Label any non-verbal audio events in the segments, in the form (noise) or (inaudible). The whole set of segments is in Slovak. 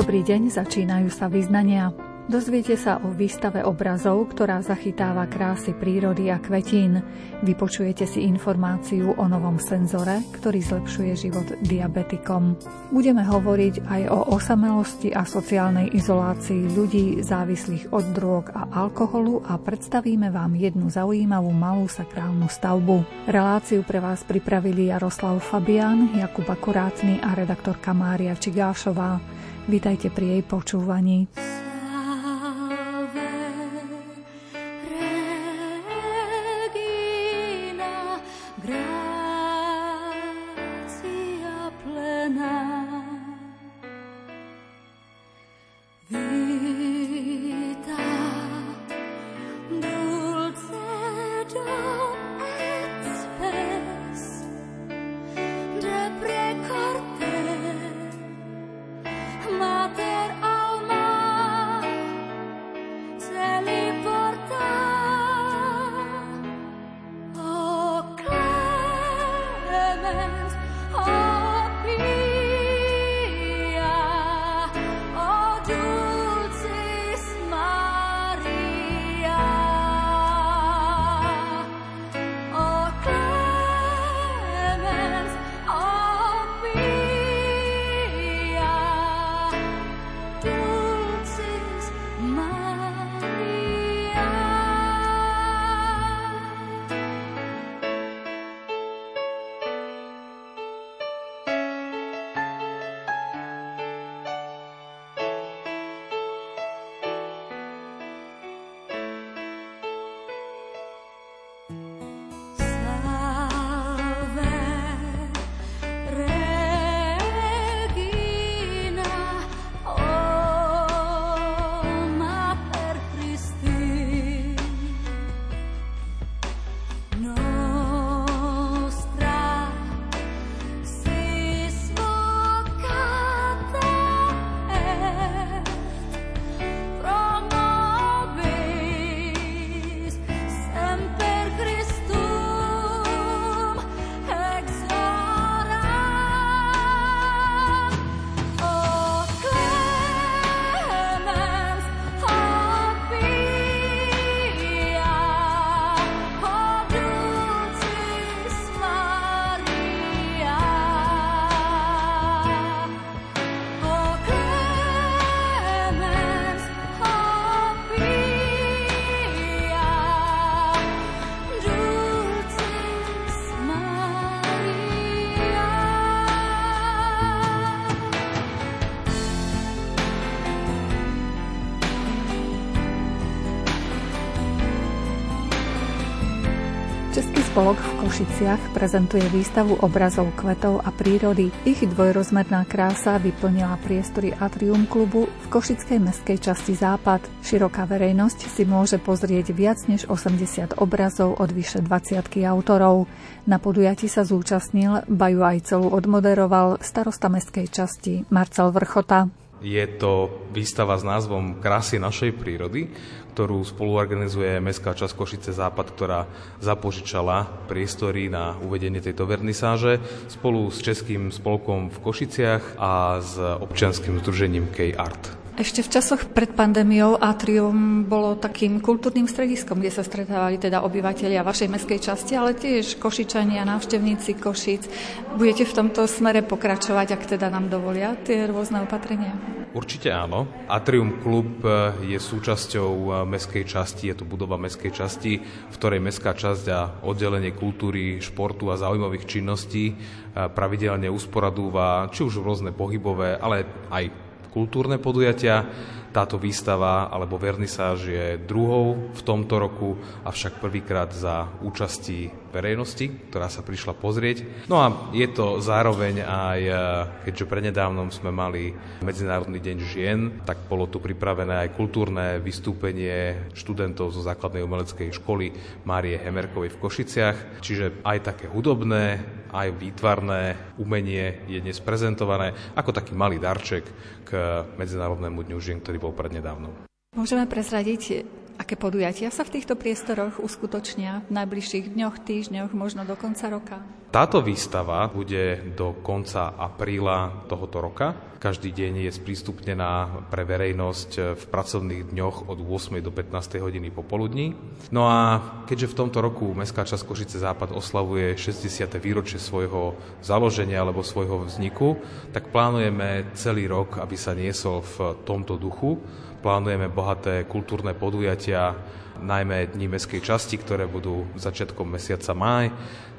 Dobrý deň, začínajú sa vyznania. Dozviete sa o výstave obrazov, ktorá zachytáva krásy prírody a kvetín. Vypočujete si informáciu o novom senzore, ktorý zlepšuje život diabetikom. Budeme hovoriť aj o osamelosti a sociálnej izolácii ľudí závislých od drog a alkoholu a predstavíme vám jednu zaujímavú malú sakrálnu stavbu. Reláciu pre vás pripravili Jaroslav Fabián, Jakub Akurátny a redaktorka Mária Čigášová. Vítajte pri jej počúvaní. Spolok v Košiciach prezentuje výstavu obrazov kvetov a prírody. Ich dvojrozmerná krása vyplnila priestory Atrium klubu v Košickej meskej časti Západ. Široká verejnosť si môže pozrieť viac než 80 obrazov od vyše 20 autorov. Na podujati sa zúčastnil, baju aj celú odmoderoval starosta meskej časti Marcel Vrchota. Je to výstava s názvom Krásy našej prírody, ktorú spoluorganizuje Mestská časť Košice Západ, ktorá zapožičala priestory na uvedenie tejto vernisáže spolu s Českým spolkom v Košiciach a s občianským združením K-Art. Ešte v časoch pred pandémiou Atrium bolo takým kultúrnym strediskom, kde sa stretávali teda obyvateľia vašej mestskej časti, ale tiež Košičania, návštevníci Košic. Budete v tomto smere pokračovať, ak teda nám dovolia tie rôzne opatrenia? Určite áno. Atrium Klub je súčasťou mestskej časti, je to budova mestskej časti, v ktorej mestská časť a oddelenie kultúry, športu a zaujímavých činností pravidelne usporadúva či už rôzne pohybové, ale aj kultúrne podujatia. Táto výstava alebo vernisáž je druhou v tomto roku, avšak prvýkrát za účasti verejnosti, ktorá sa prišla pozrieť. No a je to zároveň aj, e, keďže prednedávnom sme mali Medzinárodný deň žien, tak bolo tu pripravené aj kultúrne vystúpenie študentov zo základnej umeleckej školy Márie Hemerkovej v Košiciach. Čiže aj také hudobné, aj výtvarné umenie je dnes prezentované ako taký malý darček k Medzinárodnému dňu žien, ktorý bol prednedávnom. Môžeme prezradiť, aké podujatia sa v týchto priestoroch uskutočnia v najbližších dňoch, týždňoch, možno do konca roka? Táto výstava bude do konca apríla tohoto roka každý deň je sprístupnená pre verejnosť v pracovných dňoch od 8. do 15. hodiny popoludní. No a keďže v tomto roku Mestská časť Košice Západ oslavuje 60. výročie svojho založenia alebo svojho vzniku, tak plánujeme celý rok, aby sa niesol v tomto duchu. Plánujeme bohaté kultúrne podujatia, najmä Dni mestskej časti, ktoré budú začiatkom mesiaca máj.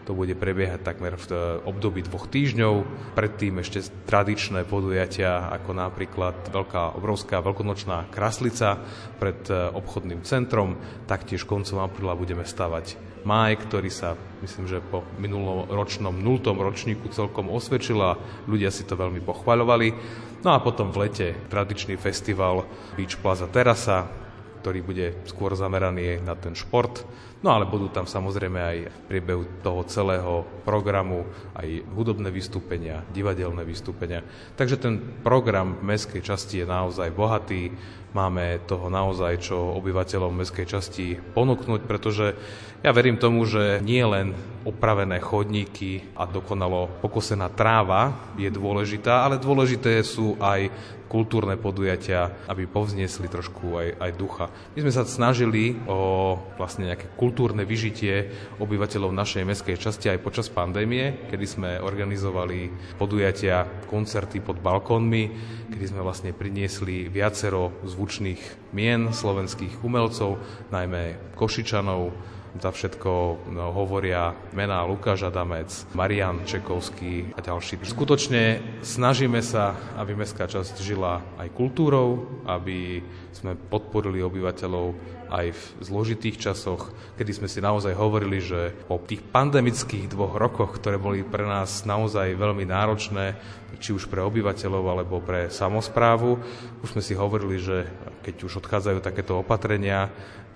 To bude prebiehať takmer v období dvoch týždňov. Predtým ešte tradičné podujatia, ako napríklad veľká, obrovská veľkonočná kraslica pred e, obchodným centrom. Taktiež koncom apríla budeme stavať máj, ktorý sa, myslím, že po minuloročnom nultom ročníku celkom osvedčila. Ľudia si to veľmi pochvaľovali. No a potom v lete tradičný festival Beach Plaza Terasa, ktorý bude skôr zameraný na ten šport. No ale budú tam samozrejme aj v priebehu toho celého programu aj hudobné vystúpenia, divadelné vystúpenia. Takže ten program v mestskej časti je naozaj bohatý. Máme toho naozaj čo obyvateľom mestskej časti ponúknuť, pretože ja verím tomu, že nie len opravené chodníky a dokonalo pokosená tráva je dôležitá, ale dôležité sú aj kultúrne podujatia, aby povzniesli trošku aj, aj ducha. My sme sa snažili o vlastne nejaké kultúrne vyžitie obyvateľov našej mestskej časti aj počas pandémie, kedy sme organizovali podujatia, koncerty pod balkónmi, kedy sme vlastne priniesli viacero zvučných mien slovenských umelcov, najmä Košičanov, za všetko no, hovoria mená Lukáš Adamec, Marian Čekovský a ďalší. Skutočne snažíme sa, aby mestská časť žila aj kultúrou, aby sme podporili obyvateľov aj v zložitých časoch, kedy sme si naozaj hovorili, že po tých pandemických dvoch rokoch, ktoré boli pre nás naozaj veľmi náročné, či už pre obyvateľov alebo pre samozprávu, už sme si hovorili, že keď už odchádzajú takéto opatrenia,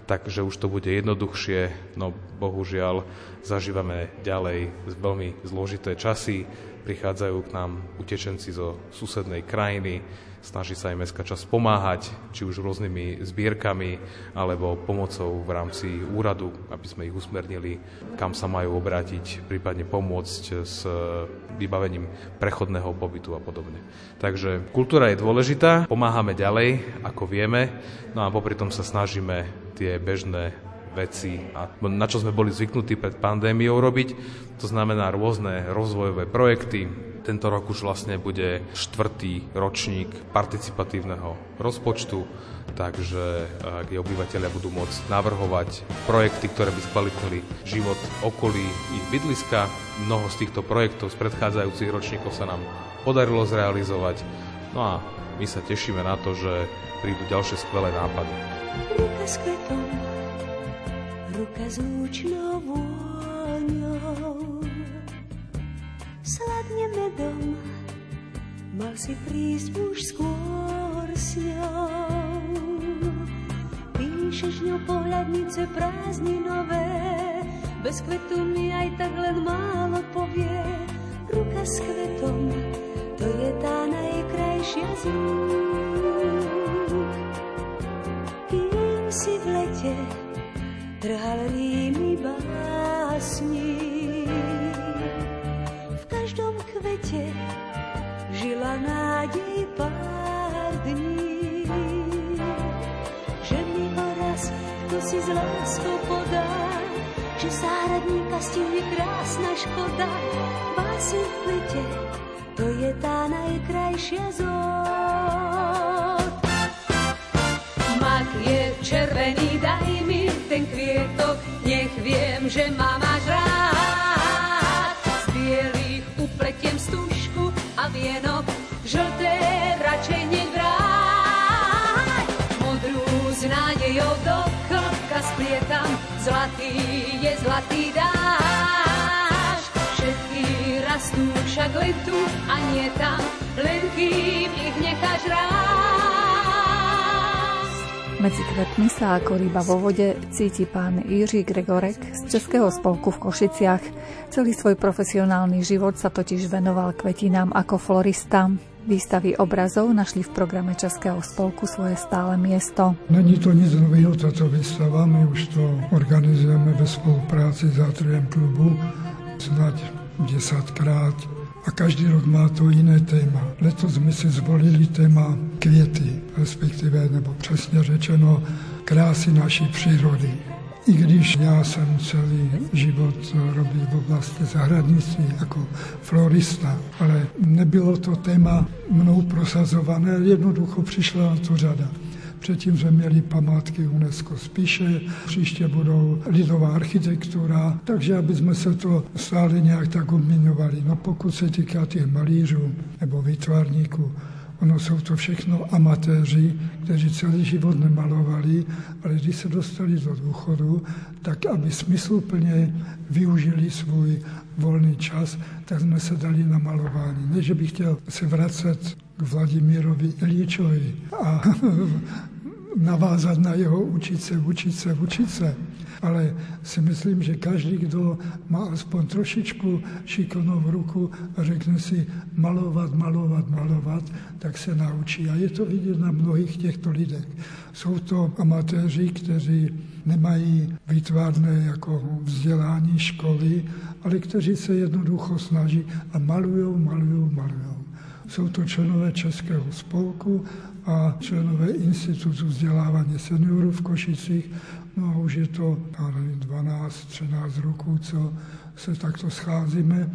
takže už to bude jednoduchšie, no bohužiaľ zažívame ďalej veľmi zložité časy, prichádzajú k nám utečenci zo susednej krajiny, snaží sa aj mestská časť pomáhať, či už rôznymi zbierkami alebo pomocou v rámci úradu, aby sme ich usmernili, kam sa majú obrátiť, prípadne pomôcť s vybavením prechodného pobytu a podobne. Takže kultúra je dôležitá, pomáhame ďalej, ako vieme, no a popri tom sa snažíme tie bežné veci, a na čo sme boli zvyknutí pred pandémiou robiť. To znamená rôzne rozvojové projekty, tento rok už vlastne bude štvrtý ročník participatívneho rozpočtu, takže eh, kde obyvateľia budú môcť navrhovať projekty, ktoré by skvalitnili život okolí ich bydliska. Mnoho z týchto projektov z predchádzajúcich ročníkov sa nám podarilo zrealizovať. No a my sa tešíme na to, že prídu ďalšie skvelé nápady. Ruka s kvetom, ruka s sladne medom, mal si prísť už skôr s ňou. Píšeš ňou pohľadnice prázdninové, bez kvetu mi aj tak len málo povie. Ruka s kvetom, to je tá najkrajšia z Kým si v lete trhal rímy básni, svete žila nádej pár dní. Že mi ho raz kto si z láskou podá, že záhradníka stihne krásna škoda. Báseň v plete, to je tá najkrajšia zód. Mak je červený, daj mi ten kvietok, nech viem, že ma máš rád. Upletiem stužku a vienok, žlté radšej nevráť. Modrú s nádejou do chlopka splietam, zlatý je zlatý dáš. Všetky rastú však len tu a nie tam, len kým ich necháš rád. Medzi kvetmi sa ako ryba vo vode cíti pán Jiří Gregorek z Českého spolku v Košiciach. Celý svoj profesionálny život sa totiž venoval kvetinám ako florista. Výstavy obrazov našli v programe Českého spolku svoje stále miesto. Není to nic nového, tato výstava, my už to organizujeme ve spolupráci s Atriem klubu snad desaťkrát a každý rok má to iné téma. Letos sme si zvolili téma kviety, respektíve, nebo přesně řečeno, krásy naší přírody. I když já jsem celý život robil v oblasti zahradnictví jako florista, ale nebylo to téma mnou prosazované, jednoducho přišla na to řada. Předtím jsme měli památky UNESCO spíše, příště budou lidová architektura, takže aby jsme se to stále nějak tak obměňovali. No pokud se týká těch malířů nebo výtvarníků, Ono jsou to všechno amatéři, kteří celý život nemalovali, ale když se dostali do důchodu, tak aby smysluplně využili svůj volný čas, tak jsme se dali na malování. Ne, že bych chtěl se vracet k Vladimírovi Ilíčovi a (laughs) navázat na jeho učit se, učit se. Ale si myslím, že každý, kdo má aspoň trošičku šikovnou ruku a řekne si malovat, malovat, malovat, tak se naučí. A je to vidět na mnohých těchto lidech. Jsou to amatéři, kteří nemají výtvarné jako vzdělání školy, ale kteří se jednoducho snaží a malují, malují, malují. Jsou to členové Českého spolku a členové Institutu vzdělávání seniorů v Košicích. No a už je to 12-13 roků, co se takto scházíme.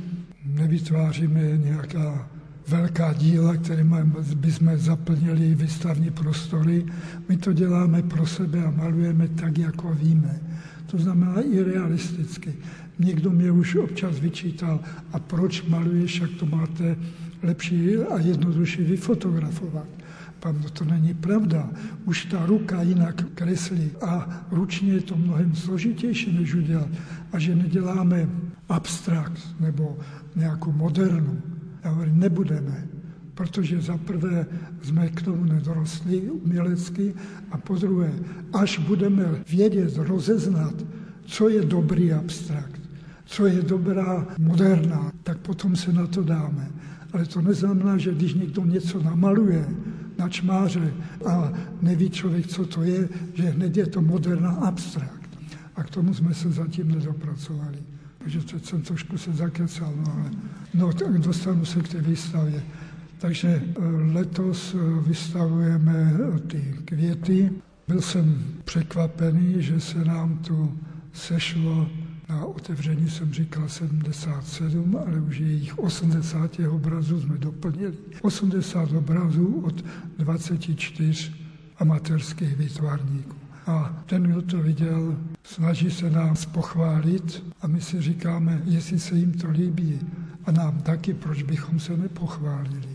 Nevytváříme nějaká velká díla, kterými bychom zaplnili výstavní prostory. My to děláme pro sebe a malujeme tak, jako víme. To znamená i realisticky. Někdo mě už občas vyčítal, a proč maluješ, jak to máte lepší a jednodušší vyfotografovat. Pán, no to není pravda. Už ta ruka jinak kreslí a ručně je to mnohem složitější, než udělat. A že neděláme abstrakt nebo nějakou modernu. Já hovorím, nebudeme, protože za prvé jsme k tomu nedorostli umělecky a po druhé, až budeme vědět, rozeznat, co je dobrý abstrakt, co je dobrá moderná, tak potom se na to dáme. Ale to neznamená, že když někdo něco namaluje na čmáře a neví člověk, co to je, že hned je to moderná abstrakt. A k tomu jsme se zatím nedopracovali. Takže teď jsem trošku se zakecal, no ale no, tak dostanu se k té výstavě. Takže e, letos e, vystavujeme e, ty květy. Byl jsem překvapený, že se nám tu sešlo na otevření jsem říkal 77, ale už je jich 80 obrazů jsme doplnili. 80 obrazů od 24 amatérských výtvarníků. A ten, kdo to viděl, snaží se nás pochválit a my si říkáme, jestli se jim to líbí a nám taky, proč bychom se nepochválili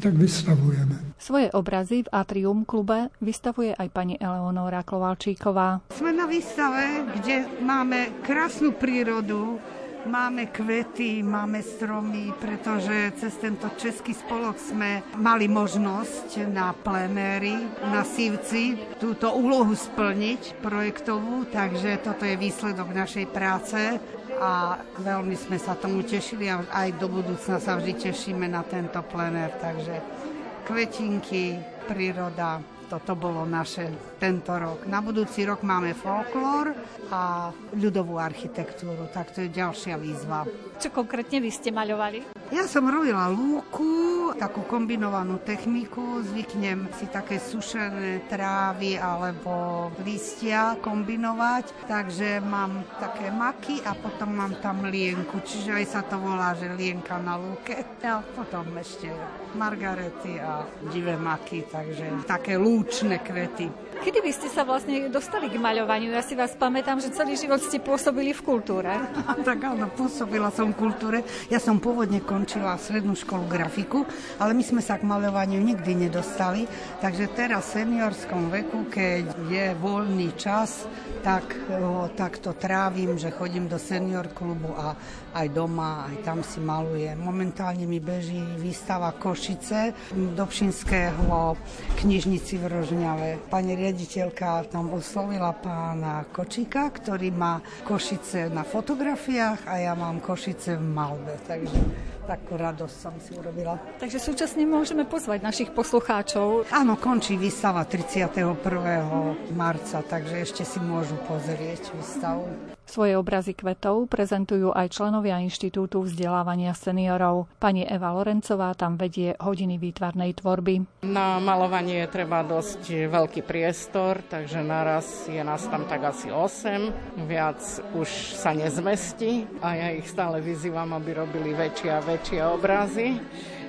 tak vystavujeme. Svoje obrazy v Atrium klube vystavuje aj pani Eleonora Klovalčíková. Sme na výstave, kde máme krásnu prírodu, Máme kvety, máme stromy, pretože cez tento český spolok sme mali možnosť na plenéry, na Sivci túto úlohu splniť projektovú, takže toto je výsledok našej práce a veľmi sme sa tomu tešili a aj do budúcna sa vždy tešíme na tento plenér, takže kvetinky, príroda, toto bolo naše tento rok. Na budúci rok máme folklór a ľudovú architektúru, tak to je ďalšia výzva. Čo konkrétne vy ste maľovali? Ja som robila lúku, takú kombinovanú techniku, zvyknem si také sušené trávy alebo listia kombinovať, takže mám také maky a potom mám tam lienku, čiže aj sa to volá, že lienka na lúke. A potom ešte margarety a divé maky, takže také lúčne kvety. Kedy by ste sa vlastne dostali k maľovaniu? Ja si vás pamätám, že celý život ste pôsobili v kultúre. (laughs) tak áno, pôsobila som v kultúre. Ja som pôvodne končila strednú školu grafiku, ale my sme sa k maľovaniu nikdy nedostali. Takže teraz v seniorskom veku, keď je voľný čas, tak ho takto trávim, že chodím do senior klubu a aj doma, aj tam si malujem. Momentálne mi beží výstava Košice do Pšinského knižnici v Rožňave. Pani riaditeľka tam oslovila pána Kočíka, ktorý má Košice na fotografiách a ja mám Košice v malbe. Takže takú radosť som si urobila. Takže súčasne môžeme pozvať našich poslucháčov. Áno, končí výstava 31. marca, takže ešte si môžu pozrieť výstavu. Svoje obrazy kvetov prezentujú aj členovia Inštitútu vzdelávania seniorov. Pani Eva Lorencová tam vedie hodiny výtvarnej tvorby. Na malovanie je treba dosť veľký priestor, takže naraz je nás tam tak asi 8. Viac už sa nezmestí a ja ich stále vyzývam, aby robili väčšie a väčšie obrazy.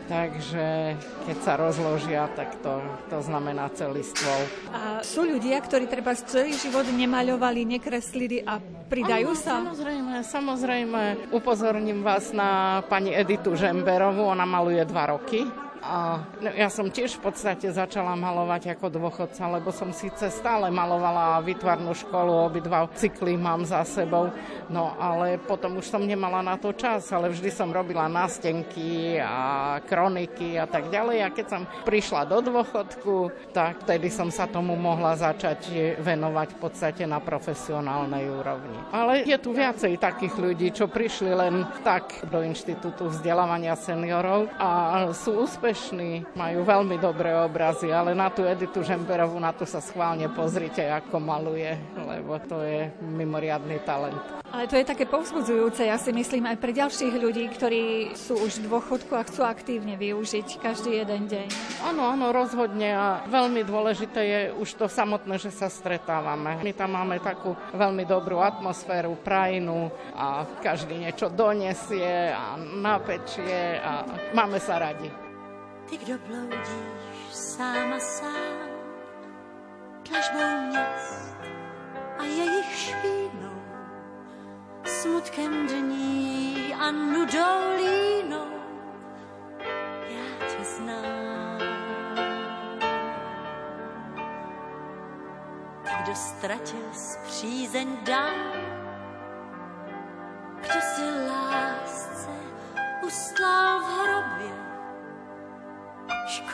Takže keď sa rozložia, tak to, to znamená celý stôl. A sú ľudia, ktorí treba celý život nemaľovali, nekreslili a pridajú ano, sa? Samozrejme, samozrejme. Upozorním vás na pani Editu Žemberovú, ona maluje dva roky a ja som tiež v podstate začala malovať ako dôchodca, lebo som síce stále malovala vytvarnú školu, obidva cykly mám za sebou, no ale potom už som nemala na to čas, ale vždy som robila nástenky a kroniky a tak ďalej a keď som prišla do dôchodku, tak vtedy som sa tomu mohla začať venovať v podstate na profesionálnej úrovni. Ale je tu viacej takých ľudí, čo prišli len tak do Inštitútu vzdelávania seniorov a sú úspešní úspešní, majú veľmi dobré obrazy, ale na tú Editu Žemberovú, na to sa schválne pozrite, ako maluje, lebo to je mimoriadný talent. Ale to je také povzbudzujúce, ja si myslím, aj pre ďalších ľudí, ktorí sú už v dôchodku a chcú aktívne využiť každý jeden deň. Áno, áno, rozhodne a veľmi dôležité je už to samotné, že sa stretávame. My tam máme takú veľmi dobrú atmosféru, prajinu a každý niečo donesie a napečie a máme sa radi. Ty, kdo bloudíš sám a sám, tlažbou měst a jejich špínou, smutkem dní a nudou línou, já tě znám. Ty, kdo ztratil zpřízeň dám,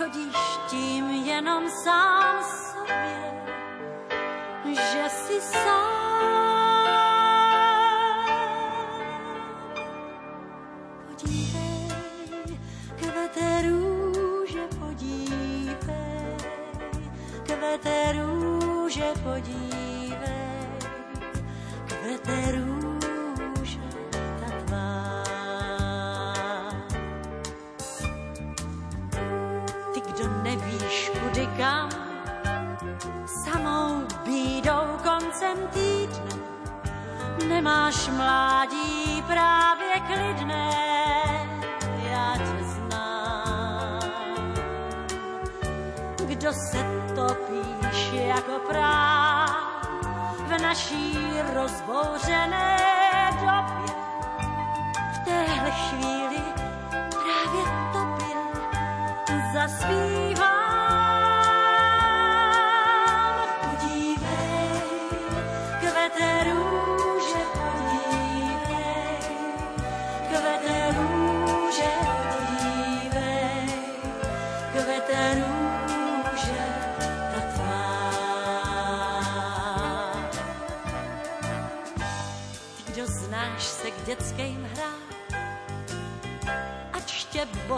škodíš tím jenom sám sobě, že si sám. Podívej, kvete růže, podívej, kvete růže, podívej, kvete růže. Nemáš mládí právě klidné, já tě znám. Kdo se topíš jako práv v naší rozbouřené době, v téhle chvíli právě tobě zaspívá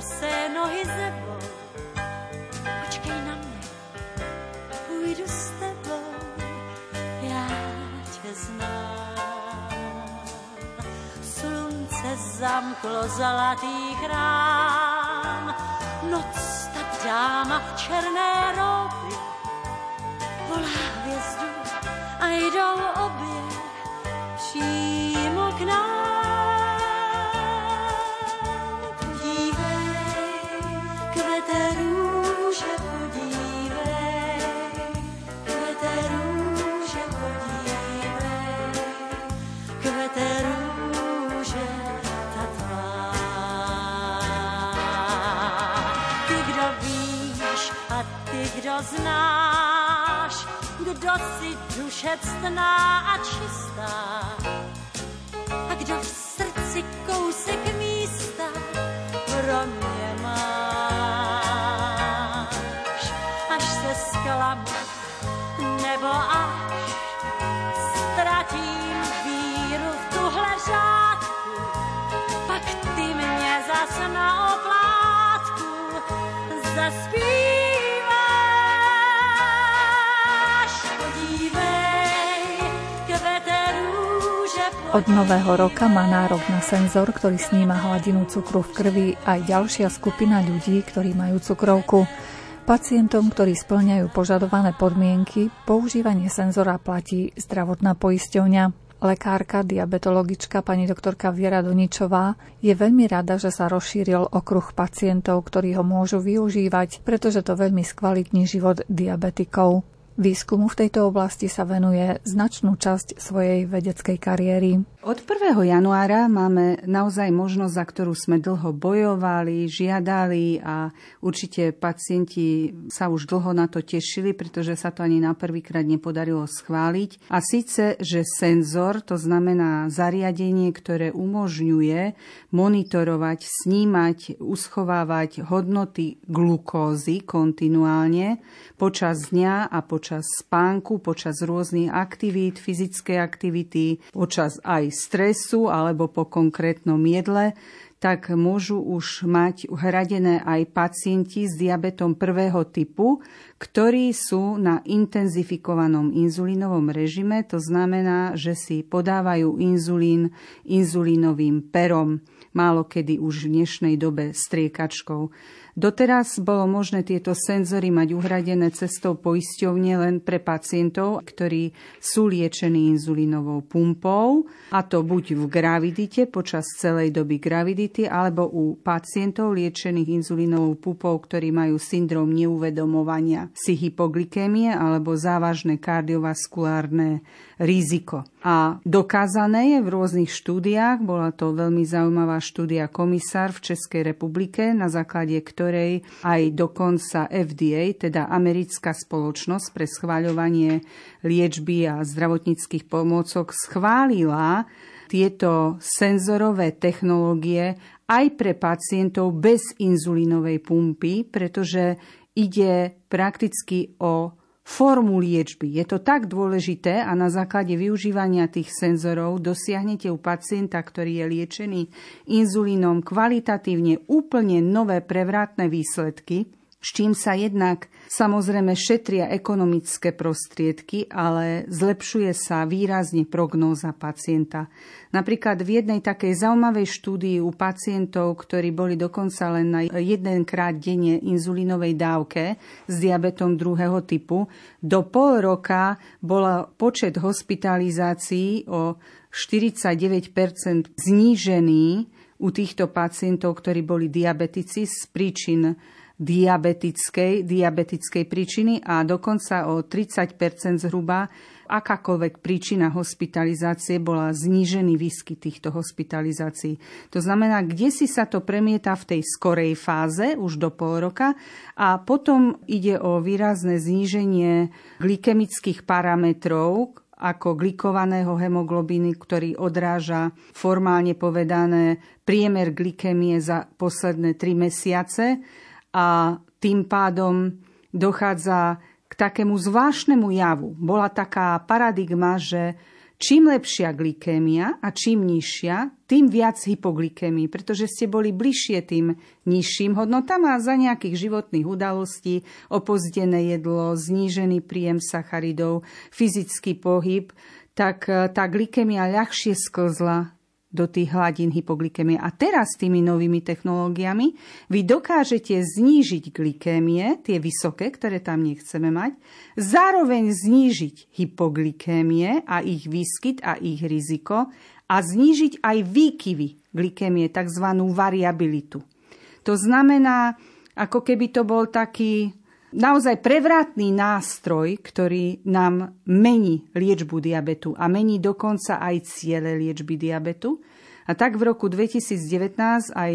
bosé nohy zebou, počkej na mě, půjdu s tebou, já tě znám. Slunce zamklo zlatý chrám, noc ta dáma v černé robě volá hvězdu a jdou obě přímo k nám. Kdo znáš, kdo si duše ctná a čistá a kdo v srdci kousek místa pro mě máš. Až se zklamu nebo až ztratím víru v tuhle řádku, pak ty mě zas na oplátku zaspíš. Od nového roka má nárok na senzor, ktorý sníma hladinu cukru v krvi aj ďalšia skupina ľudí, ktorí majú cukrovku. Pacientom, ktorí splňajú požadované podmienky, používanie senzora platí zdravotná poisťovňa. Lekárka, diabetologička pani doktorka Viera Doničová je veľmi rada, že sa rozšíril okruh pacientov, ktorí ho môžu využívať, pretože to veľmi skvalitní život diabetikov. Výskumu v tejto oblasti sa venuje značnú časť svojej vedeckej kariéry. Od 1. januára máme naozaj možnosť, za ktorú sme dlho bojovali, žiadali a určite pacienti sa už dlho na to tešili, pretože sa to ani na prvýkrát nepodarilo schváliť. A síce, že senzor, to znamená zariadenie, ktoré umožňuje monitorovať, snímať, uschovávať hodnoty glukózy kontinuálne počas dňa a počas spánku, počas rôznych aktivít, fyzickej aktivity, počas aj stresu alebo po konkrétnom jedle, tak môžu už mať uhradené aj pacienti s diabetom prvého typu, ktorí sú na intenzifikovanom inzulínovom režime. To znamená, že si podávajú inzulín inzulínovým perom, málo kedy už v dnešnej dobe striekačkou. Doteraz bolo možné tieto senzory mať uhradené cestou poisťovne len pre pacientov, ktorí sú liečení inzulínovou pumpou, a to buď v gravidite počas celej doby gravidity, alebo u pacientov liečených inzulínovou pumpou, ktorí majú syndrom neuvedomovania si hypoglykémie alebo závažné kardiovaskulárne riziko. A dokázané je v rôznych štúdiách, bola to veľmi zaujímavá štúdia komisár v Českej republike, na základe ktorej aj dokonca FDA, teda americká spoločnosť pre schváľovanie liečby a zdravotníckých pomôcok, schválila tieto senzorové technológie aj pre pacientov bez inzulínovej pumpy, pretože ide prakticky o formu liečby. Je to tak dôležité a na základe využívania tých senzorov dosiahnete u pacienta, ktorý je liečený inzulínom kvalitatívne úplne nové prevratné výsledky, s čím sa jednak samozrejme šetria ekonomické prostriedky, ale zlepšuje sa výrazne prognóza pacienta. Napríklad v jednej takej zaujímavej štúdii u pacientov, ktorí boli dokonca len na jedenkrát denne inzulínovej dávke s diabetom druhého typu, do pol roka bola počet hospitalizácií o 49% znížený u týchto pacientov, ktorí boli diabetici z príčin diabetickej, diabetickej príčiny a dokonca o 30% zhruba akákoľvek príčina hospitalizácie bola znížený výskyt týchto hospitalizácií. To znamená, kde si sa to premieta v tej skorej fáze, už do pol roka, a potom ide o výrazné zníženie glykemických parametrov, ako glikovaného hemoglobíny, ktorý odráža formálne povedané priemer glykemie za posledné 3 mesiace a tým pádom dochádza k takému zvláštnemu javu. Bola taká paradigma, že čím lepšia glykémia a čím nižšia, tým viac hypoglykémii, pretože ste boli bližšie tým nižším hodnotám a za nejakých životných udalostí, opozdené jedlo, znížený príjem sacharidov, fyzický pohyb, tak tá glykémia ľahšie sklzla do tých hladín hypoglykemie. A teraz s tými novými technológiami vy dokážete znížiť glykémie, tie vysoké, ktoré tam nechceme mať, zároveň znížiť hypoglykémie a ich výskyt a ich riziko a znížiť aj výkyvy glykémie, tzv. variabilitu. To znamená, ako keby to bol taký naozaj prevratný nástroj, ktorý nám mení liečbu diabetu a mení dokonca aj ciele liečby diabetu. A tak v roku 2019 aj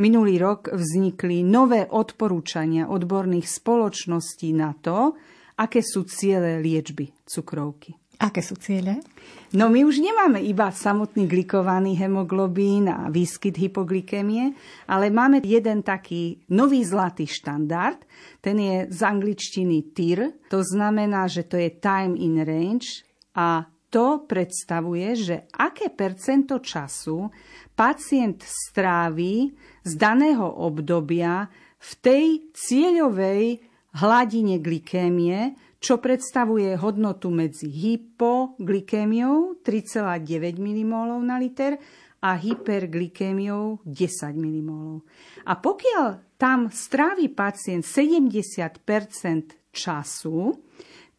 minulý rok vznikli nové odporúčania odborných spoločností na to, aké sú ciele liečby cukrovky. Aké sú ciele? No my už nemáme iba samotný glikovaný hemoglobín a výskyt hypoglykémie, ale máme jeden taký nový zlatý štandard. Ten je z angličtiny TIR, to znamená, že to je time in range a to predstavuje, že aké percento času pacient strávi z daného obdobia v tej cieľovej hladine glykémie, čo predstavuje hodnotu medzi hypoglykémiou 3,9 mmol na liter a hyperglykémiou 10 mmol. A pokiaľ tam strávi pacient 70% času,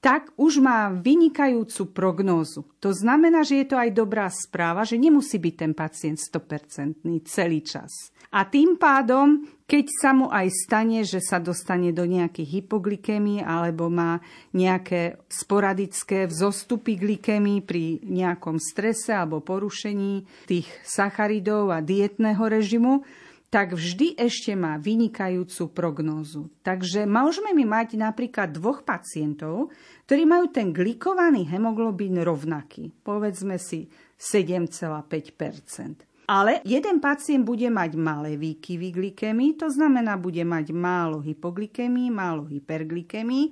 tak už má vynikajúcu prognózu. To znamená, že je to aj dobrá správa, že nemusí byť ten pacient 100% celý čas. A tým pádom, keď sa mu aj stane, že sa dostane do nejakých hypoglykémií alebo má nejaké sporadické vzostupy glykémii pri nejakom strese alebo porušení tých sacharidov a dietného režimu, tak vždy ešte má vynikajúcu prognózu. Takže môžeme mi mať napríklad dvoch pacientov, ktorí majú ten glikovaný hemoglobín rovnaký, povedzme si 7,5% ale jeden pacient bude mať malé výkyvy glykémii, to znamená, bude mať málo hypoglykémii, málo hyperglykémii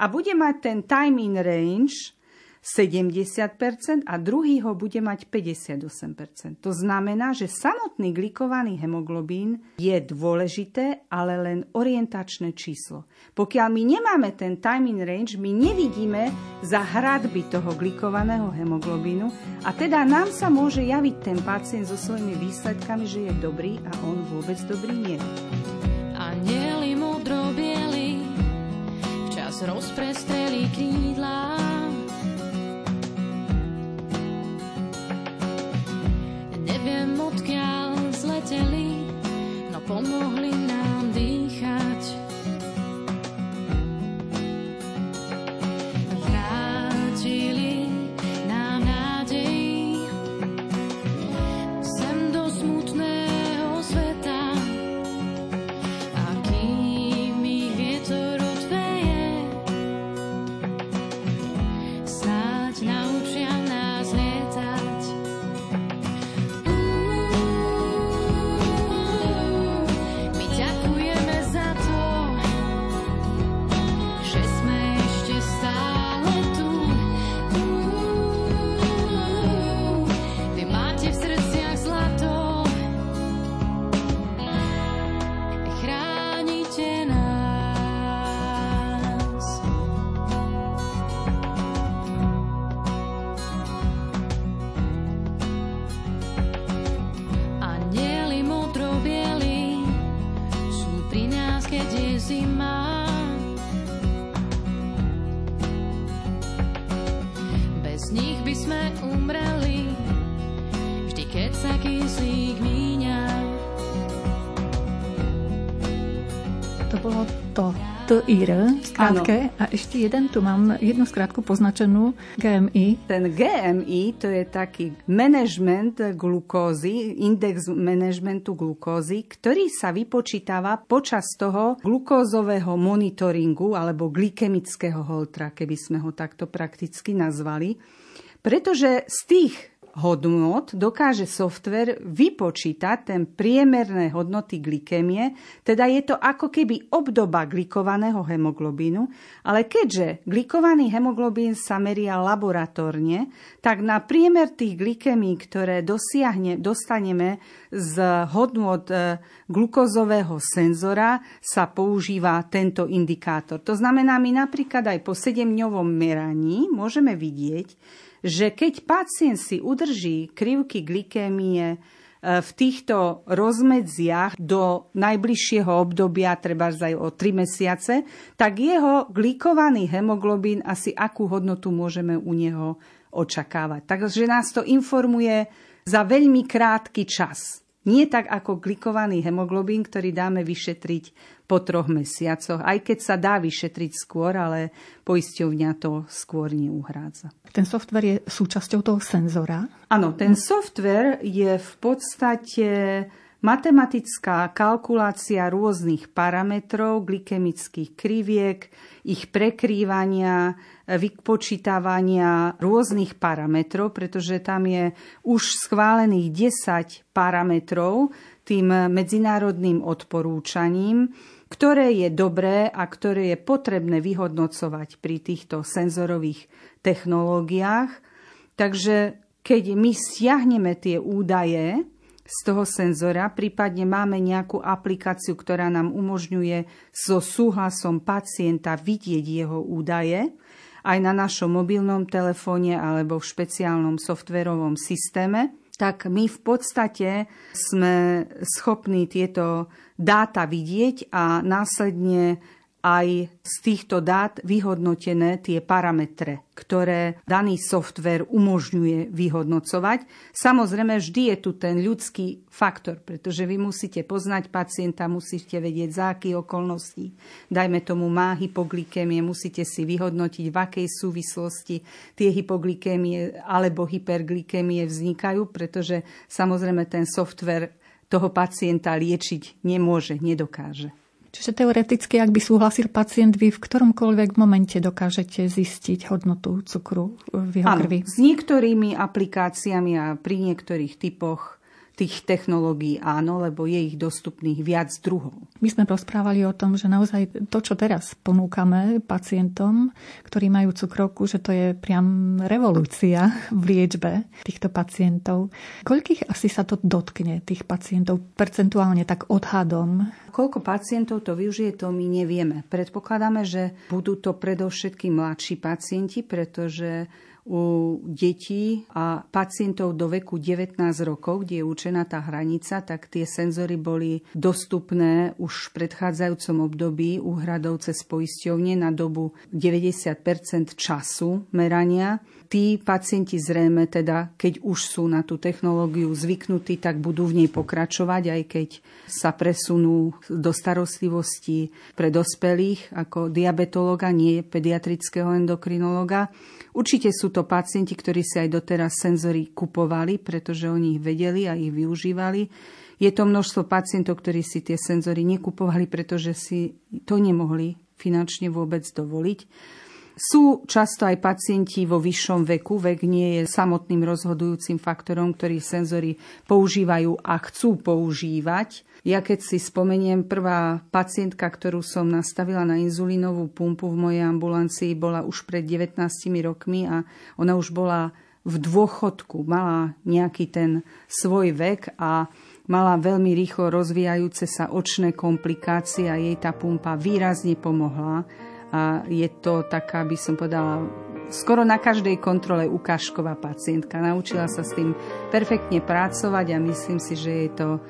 a bude mať ten time in range 70% a druhý ho bude mať 58%. To znamená, že samotný glikovaný hemoglobín je dôležité, ale len orientačné číslo. Pokiaľ my nemáme ten timing range, my nevidíme za hradby toho glikovaného hemoglobínu a teda nám sa môže javiť ten pacient so svojimi výsledkami, že je dobrý a on vôbec dobrý nie. Anieli modro včas rozprestreli krídla odkiaľ zleteli, no pomohli nám IR. Ano. A ešte jeden, tu mám jednu skrátku poznačenú GMI. Ten GMI, to je taký management glukózy, index managementu glukózy, ktorý sa vypočítava počas toho glukózového monitoringu alebo glykemického holtra, keby sme ho takto prakticky nazvali. Pretože z tých hodnot dokáže software vypočítať ten priemerné hodnoty glykémie, teda je to ako keby obdoba glikovaného hemoglobínu, ale keďže glikovaný hemoglobín sa meria laboratórne, tak na priemer tých glykemí, ktoré dosiahne, dostaneme z hodnot e, glukózového senzora, sa používa tento indikátor. To znamená, my napríklad aj po 7-dňovom meraní môžeme vidieť, že keď pacient si udrží krivky glykémie e, v týchto rozmedziach do najbližšieho obdobia, treba aj o 3 mesiace, tak jeho glikovaný hemoglobín asi akú hodnotu môžeme u neho očakávať. Takže nás to informuje za veľmi krátky čas. Nie tak ako glikovaný hemoglobín, ktorý dáme vyšetriť po troch mesiacoch, aj keď sa dá vyšetriť skôr, ale poisťovňa to skôr neuhrádza. Ten software je súčasťou toho senzora? Áno, ten software je v podstate matematická kalkulácia rôznych parametrov, glykemických kriviek, ich prekrývania, vypočítavania rôznych parametrov, pretože tam je už schválených 10 parametrov tým medzinárodným odporúčaním, ktoré je dobré a ktoré je potrebné vyhodnocovať pri týchto senzorových technológiách. Takže keď my stiahneme tie údaje, z toho senzora, prípadne máme nejakú aplikáciu, ktorá nám umožňuje so súhlasom pacienta vidieť jeho údaje, aj na našom mobilnom telefóne alebo v špeciálnom softverovom systéme, tak my v podstate sme schopní tieto dáta vidieť a následne aj z týchto dát vyhodnotené tie parametre, ktoré daný software umožňuje vyhodnocovať. Samozrejme, vždy je tu ten ľudský faktor, pretože vy musíte poznať pacienta, musíte vedieť, za akých okolností, dajme tomu, má hypoglykémie, musíte si vyhodnotiť, v akej súvislosti tie hypoglykémie alebo hyperglykémie vznikajú, pretože samozrejme ten software toho pacienta liečiť nemôže, nedokáže. Čiže teoreticky, ak by súhlasil pacient, vy v ktoromkoľvek momente dokážete zistiť hodnotu cukru v jeho krvi. s niektorými aplikáciami a pri niektorých typoch tých technológií áno, lebo je ich dostupných viac druhov. My sme rozprávali o tom, že naozaj to, čo teraz ponúkame pacientom, ktorí majú cukrovku, že to je priam revolúcia v liečbe týchto pacientov. Koľkých asi sa to dotkne, tých pacientov, percentuálne tak odhadom? Koľko pacientov to využije, to my nevieme. Predpokladáme, že budú to predovšetkým mladší pacienti, pretože u detí a pacientov do veku 19 rokov, kde je učená tá hranica, tak tie senzory boli dostupné už v predchádzajúcom období úhradov cez poisťovne na dobu 90% času merania tí pacienti zrejme teda, keď už sú na tú technológiu zvyknutí, tak budú v nej pokračovať, aj keď sa presunú do starostlivosti pre dospelých ako diabetológa, nie pediatrického endokrinológa. Určite sú to pacienti, ktorí si aj doteraz senzory kupovali, pretože oni ich vedeli a ich využívali. Je to množstvo pacientov, ktorí si tie senzory nekupovali, pretože si to nemohli finančne vôbec dovoliť. Sú často aj pacienti vo vyššom veku. Vek nie je samotným rozhodujúcim faktorom, ktorý senzory používajú a chcú používať. Ja keď si spomeniem, prvá pacientka, ktorú som nastavila na inzulínovú pumpu v mojej ambulancii, bola už pred 19 rokmi a ona už bola v dôchodku, mala nejaký ten svoj vek a mala veľmi rýchlo rozvíjajúce sa očné komplikácie a jej tá pumpa výrazne pomohla a je to taká, by som povedala, skoro na každej kontrole ukážková pacientka. Naučila sa s tým perfektne pracovať a myslím si, že jej to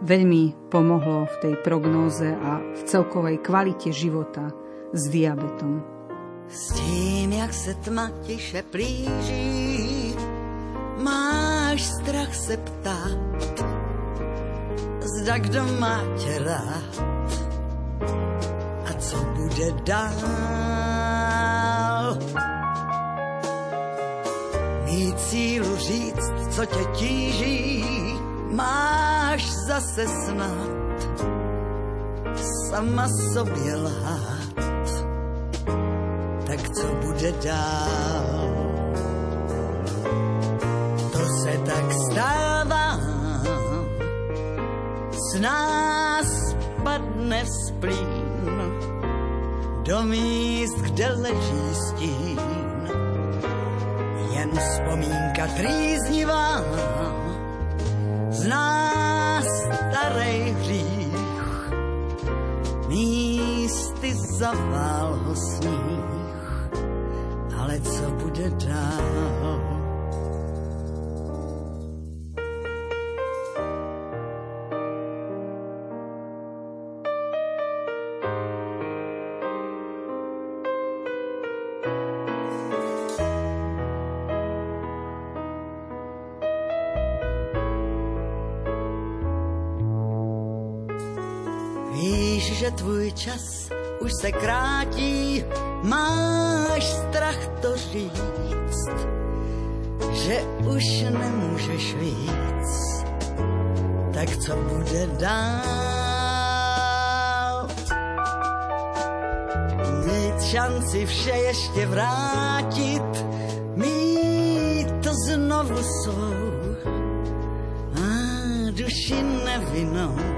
veľmi pomohlo v tej prognóze a v celkovej kvalite života s diabetom. S tím, jak se tma tiše plíží, máš strach se ptát, zda kdo má tě rád co bude dál. Mít sílu říct, co tě tíží, máš zase snad sama sobě lhát. Tak co bude dál? To se tak stává, z nás padne splín do míst, kde leží stín. Jen vzpomínka trýznivá zná starej hřích. Místy zavál ho sníh, ale co bude dál? Krátí, máš strach to říct, že už nemůžeš víc, tak co bude dál? Mít šanci vše ještě vrátit, mít to znovu svou. A duši nevinou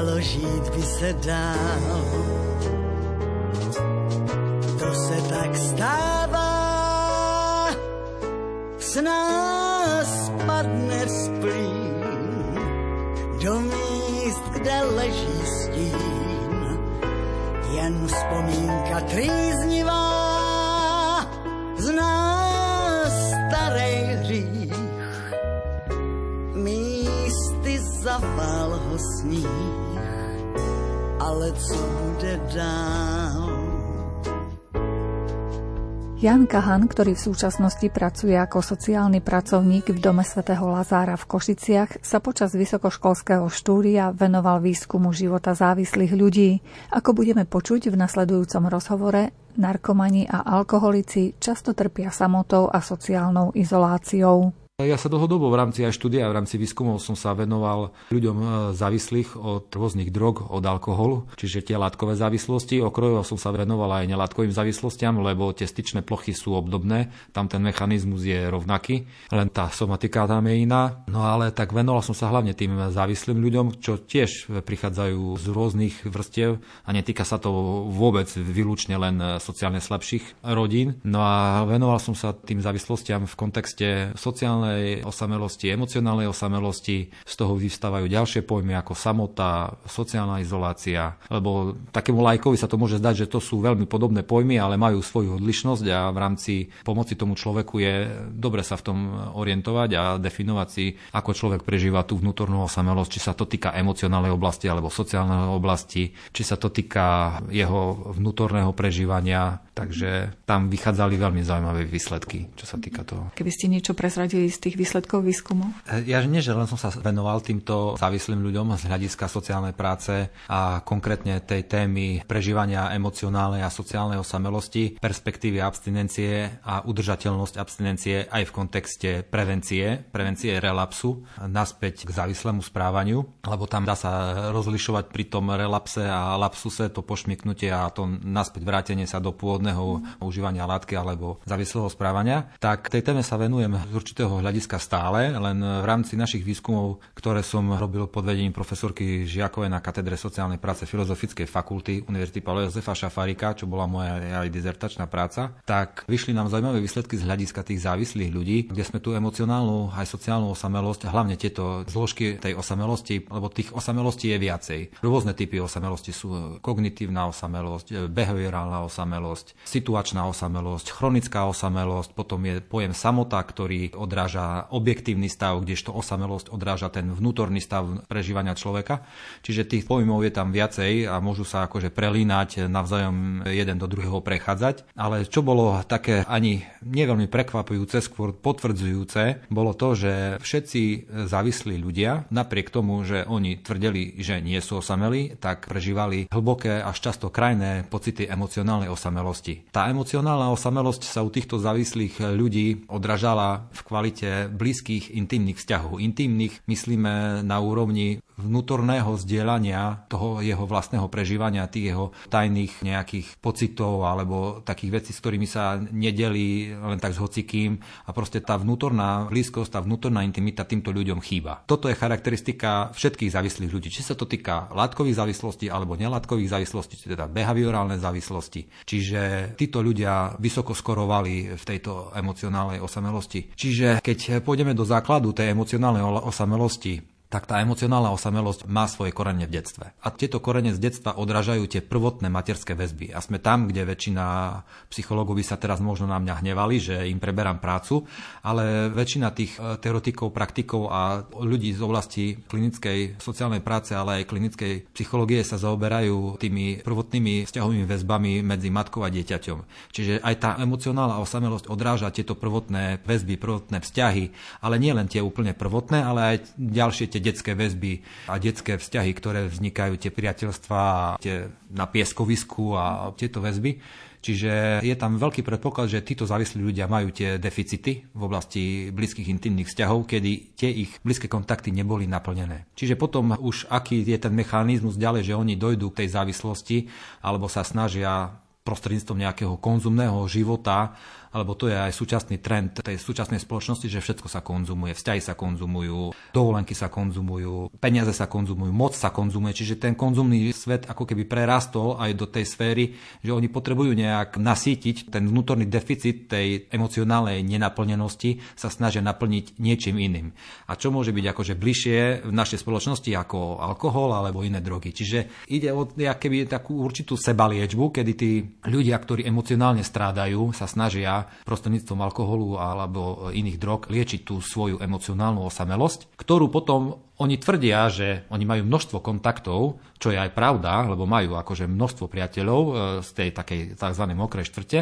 dalo žít by se dál. To se tak stává, s nás padne splín do míst, kde leží stín. Jen vzpomínka trýznivá pozná starý hřích. Místy zaval ho sníh, ale co bude dál? Jan Kahan, ktorý v súčasnosti pracuje ako sociálny pracovník v dome svätého Lazára v Košiciach, sa počas vysokoškolského štúdia venoval výskumu života závislých ľudí. Ako budeme počuť v nasledujúcom rozhovore, narkomani a alkoholici často trpia samotou a sociálnou izoláciou. Ja sa dlhodobo v rámci aj štúdia, v rámci výskumov som sa venoval ľuďom e, závislých od rôznych drog, od alkoholu, čiže tie látkové závislosti. Okrojovo som sa venoval aj nelátkovým závislostiam, lebo tie styčné plochy sú obdobné, tam ten mechanizmus je rovnaký, len tá somatika tam je iná. No ale tak venoval som sa hlavne tým závislým ľuďom, čo tiež prichádzajú z rôznych vrstiev a netýka sa to vôbec výlučne len sociálne slabších rodín. No a venoval som sa tým závislostiam v kontexte sociálnej sociálnej osamelosti, emocionálnej osamelosti. Z toho vystávajú ďalšie pojmy ako samota, sociálna izolácia, lebo takému lajkovi sa to môže zdať, že to sú veľmi podobné pojmy, ale majú svoju odlišnosť a v rámci pomoci tomu človeku je dobre sa v tom orientovať a definovať si, ako človek prežíva tú vnútornú osamelosť, či sa to týka emocionálnej oblasti alebo sociálnej oblasti, či sa to týka jeho vnútorného prežívania. Takže tam vychádzali veľmi zaujímavé výsledky, čo sa týka toho. Keby ste niečo prezradili z tých výsledkov výskumu? Ja nie, že len som sa venoval týmto závislým ľuďom z hľadiska sociálnej práce a konkrétne tej témy prežívania emocionálnej a sociálnej osamelosti, perspektívy abstinencie a udržateľnosť abstinencie aj v kontexte prevencie, prevencie relapsu naspäť k závislému správaniu, lebo tam dá sa rozlišovať pri tom relapse a lapsuse to pošmiknutie a to naspäť vrátenie sa do pôvodného užívania látky alebo závislého správania. Tak tej téme sa venujem z určitého hľadiska stále, len v rámci našich výskumov, ktoré som robil pod vedením profesorky Žiakovej na katedre sociálnej práce Filozofickej fakulty Univerzity Pavla Jozefa Šafarika, čo bola moja aj dizertačná práca, tak vyšli nám zaujímavé výsledky z hľadiska tých závislých ľudí, kde sme tú emocionálnu aj sociálnu osamelosť, hlavne tieto zložky tej osamelosti, lebo tých osamelostí je viacej. Rôzne typy osamelosti sú kognitívna osamelosť, behaviorálna osamelosť, situačná osamelosť, chronická osamelosť, potom je pojem samota, ktorý odráža objektívny stav, kdežto osamelosť odráža ten vnútorný stav prežívania človeka. Čiže tých pojmov je tam viacej a môžu sa akože prelínať navzájom jeden do druhého prechádzať. Ale čo bolo také ani neveľmi prekvapujúce, skôr potvrdzujúce, bolo to, že všetci závislí ľudia, napriek tomu, že oni tvrdili, že nie sú osamelí, tak prežívali hlboké až často krajné pocity emocionálnej osamelosti. Tá emocionálna osamelosť sa u týchto závislých ľudí odražala v kvalite blízkych intimných vzťahov. Intimných myslíme na úrovni vnútorného zdieľania toho jeho vlastného prežívania, tých jeho tajných nejakých pocitov alebo takých vecí, s ktorými sa nedelí len tak s hocikým a proste tá vnútorná blízkosť, tá vnútorná intimita týmto ľuďom chýba. Toto je charakteristika všetkých závislých ľudí, či sa to týka látkových závislostí alebo nelátkových závislostí, teda behaviorálne závislosti. Čiže títo ľudia vysoko skorovali v tejto emocionálnej osamelosti. Čiže keď pôjdeme do základu tej emocionálnej osamelosti, tak tá emocionálna osamelosť má svoje korene v detstve. A tieto korene z detstva odrážajú tie prvotné materské väzby. A sme tam, kde väčšina psychológov by sa teraz možno na mňa hnevali, že im preberám prácu, ale väčšina tých e, teoretikov, praktikov a ľudí z oblasti klinickej sociálnej práce, ale aj klinickej psychológie sa zaoberajú tými prvotnými vzťahovými väzbami medzi matkou a dieťaťom. Čiže aj tá emocionálna osamelosť odráža tieto prvotné väzby, prvotné vzťahy, ale nie len tie úplne prvotné, ale aj ďalšie tie tie detské väzby a detské vzťahy, ktoré vznikajú, tie priateľstva tie na pieskovisku a tieto väzby. Čiže je tam veľký predpoklad, že títo závislí ľudia majú tie deficity v oblasti blízkych intimných vzťahov, kedy tie ich blízke kontakty neboli naplnené. Čiže potom už aký je ten mechanizmus ďalej, že oni dojdú k tej závislosti alebo sa snažia prostredníctvom nejakého konzumného života alebo to je aj súčasný trend tej súčasnej spoločnosti, že všetko sa konzumuje, vzťahy sa konzumujú, dovolenky sa konzumujú, peniaze sa konzumujú, moc sa konzumuje, čiže ten konzumný svet ako keby prerastol aj do tej sféry, že oni potrebujú nejak nasítiť ten vnútorný deficit tej emocionálnej nenaplnenosti, sa snažia naplniť niečím iným. A čo môže byť akože bližšie v našej spoločnosti ako alkohol alebo iné drogy. Čiže ide o keby takú určitú sebaliečbu, kedy tí ľudia, ktorí emocionálne strádajú, sa snažia snažia prostredníctvom alkoholu alebo iných drog liečiť tú svoju emocionálnu osamelosť, ktorú potom oni tvrdia, že oni majú množstvo kontaktov, čo je aj pravda, lebo majú akože množstvo priateľov e, z tej takej tzv. mokrej štvrte,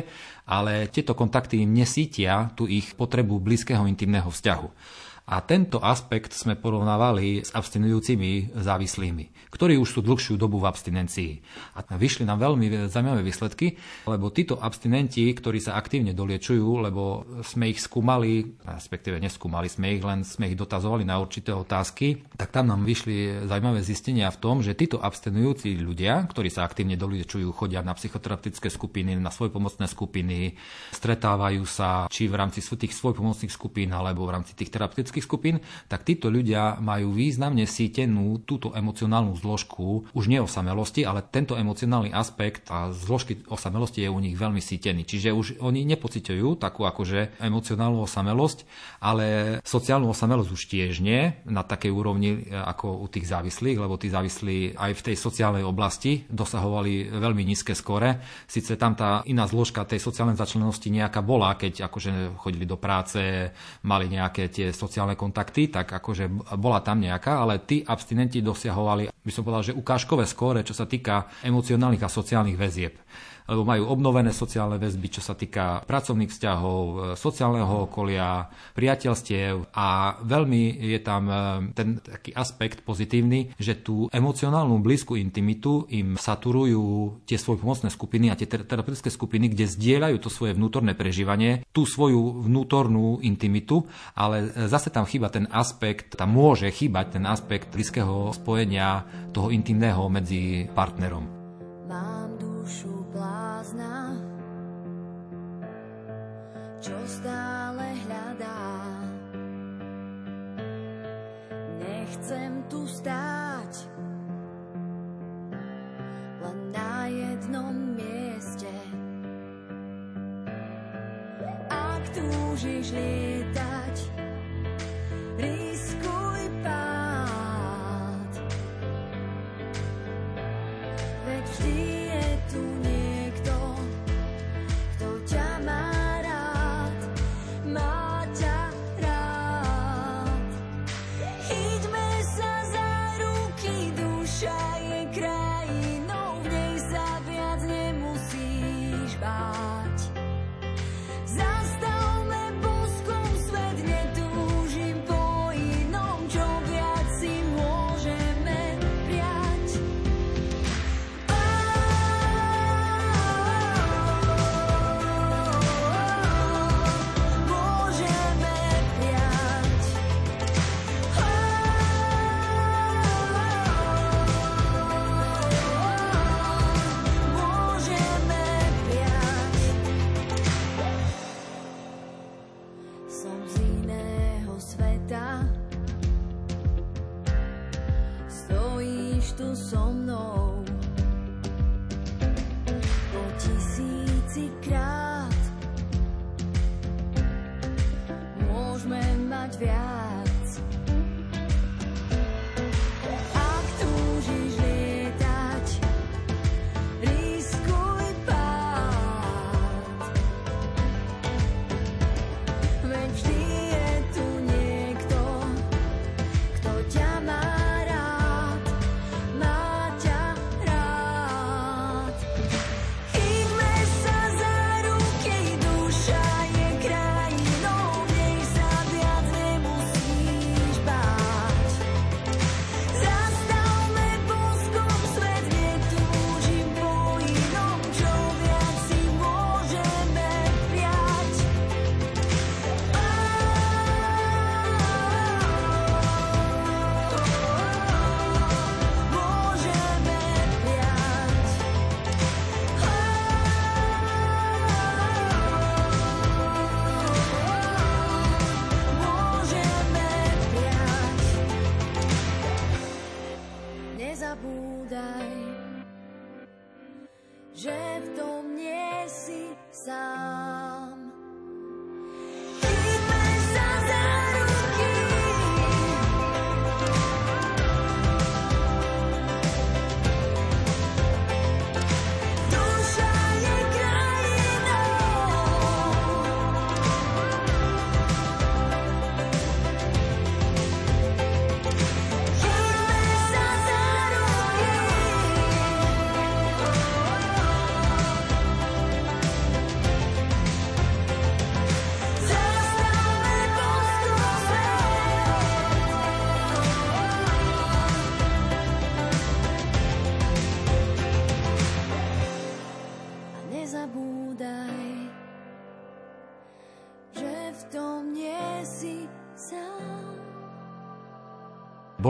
ale tieto kontakty im nesítia tú ich potrebu blízkeho intimného vzťahu. A tento aspekt sme porovnávali s abstinujúcimi závislými, ktorí už sú dlhšiu dobu v abstinencii. A vyšli nám veľmi zaujímavé výsledky, lebo títo abstinenti, ktorí sa aktívne doliečujú, lebo sme ich skúmali, respektíve neskúmali sme ich, len sme ich dotazovali na určité otázky, tak tam nám vyšli zaujímavé zistenia v tom, že títo abstinujúci ľudia, ktorí sa aktívne doliečujú, chodia na psychoterapeutické skupiny, na svojpomocné skupiny, stretávajú sa či v rámci tých svojpomocných skupín alebo v rámci tých terapeutických detských skupín, tak títo ľudia majú významne sítenú túto emocionálnu zložku už nie osamelosti, ale tento emocionálny aspekt a zložky osamelosti je u nich veľmi sítený. Čiže už oni nepociťujú takú akože emocionálnu osamelosť, ale sociálnu osamelosť už tiež nie na takej úrovni ako u tých závislých, lebo tí závislí aj v tej sociálnej oblasti dosahovali veľmi nízke skore. Sice tam tá iná zložka tej sociálnej začlenosti nejaká bola, keď akože chodili do práce, mali nejaké tie sociálne sociálne kontakty, tak akože bola tam nejaká, ale tí abstinenti dosiahovali, by som povedal, že ukážkové skóre, čo sa týka emocionálnych a sociálnych väzieb lebo majú obnovené sociálne väzby, čo sa týka pracovných vzťahov, e, sociálneho okolia, priateľstiev a veľmi je tam e, ten taký aspekt pozitívny, že tú emocionálnu blízku intimitu im saturujú tie svoje pomocné skupiny a tie terapeutické skupiny, kde zdieľajú to svoje vnútorné prežívanie, tú svoju vnútornú intimitu, ale e, zase tam chýba ten aspekt, tam môže chýbať ten aspekt blízkeho spojenia toho intimného medzi partnerom. Mám čo stále hľadá. Nechcem tu stáť, len na jednom mieste. Ak túžiš lietať, riskuj pád. Veď vždy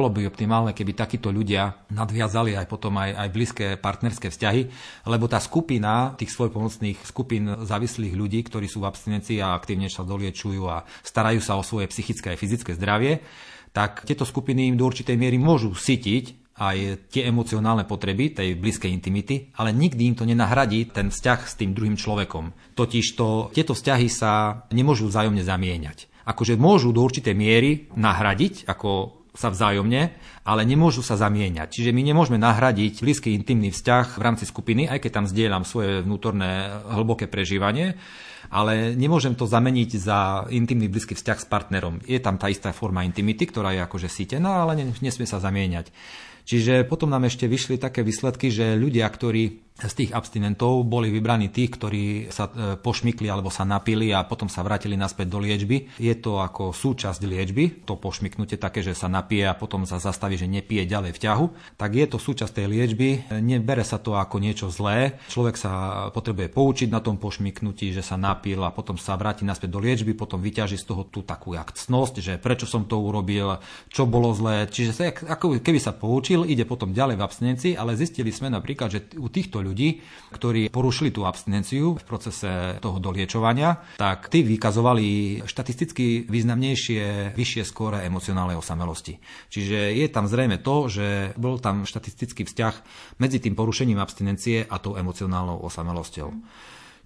Bolo by optimálne, keby takíto ľudia nadviazali aj potom aj, aj blízke partnerské vzťahy, lebo tá skupina tých svojpomocných skupín závislých ľudí, ktorí sú v abstinencii a aktívne sa doliečujú a starajú sa o svoje psychické a fyzické zdravie, tak tieto skupiny im do určitej miery môžu sytiť aj tie emocionálne potreby tej blízkej intimity, ale nikdy im to nenahradí ten vzťah s tým druhým človekom. Totiž to, tieto vzťahy sa nemôžu vzájomne zamieňať. Akože môžu do určitej miery nahradiť, ako sa vzájomne, ale nemôžu sa zamieňať. Čiže my nemôžeme nahradiť blízky intimný vzťah v rámci skupiny, aj keď tam zdieľam svoje vnútorné hlboké prežívanie, ale nemôžem to zameniť za intimný blízky vzťah s partnerom. Je tam tá istá forma intimity, ktorá je akože sítená, ale nesmie sa zamieňať. Čiže potom nám ešte vyšli také výsledky, že ľudia, ktorí z tých abstinentov boli vybraní tí, ktorí sa e, pošmykli alebo sa napili a potom sa vrátili naspäť do liečby. Je to ako súčasť liečby, to pošmyknutie také, že sa napije a potom sa zastaví, že nepije ďalej v ťahu, tak je to súčasť tej liečby. Nebere sa to ako niečo zlé. Človek sa potrebuje poučiť na tom pošmyknutí, že sa napil a potom sa vráti naspäť do liečby, potom vyťaží z toho tú takú akcnosť, že prečo som to urobil, čo bolo zlé. Čiže sa, ako keby sa poučil, ide potom ďalej v abstinencii, ale zistili sme napríklad, že u týchto ľudí, ktorí porušili tú abstinenciu v procese toho doliečovania, tak tí vykazovali štatisticky významnejšie, vyššie skóre emocionálnej osamelosti. Čiže je tam zrejme to, že bol tam štatistický vzťah medzi tým porušením abstinencie a tou emocionálnou osamelosťou.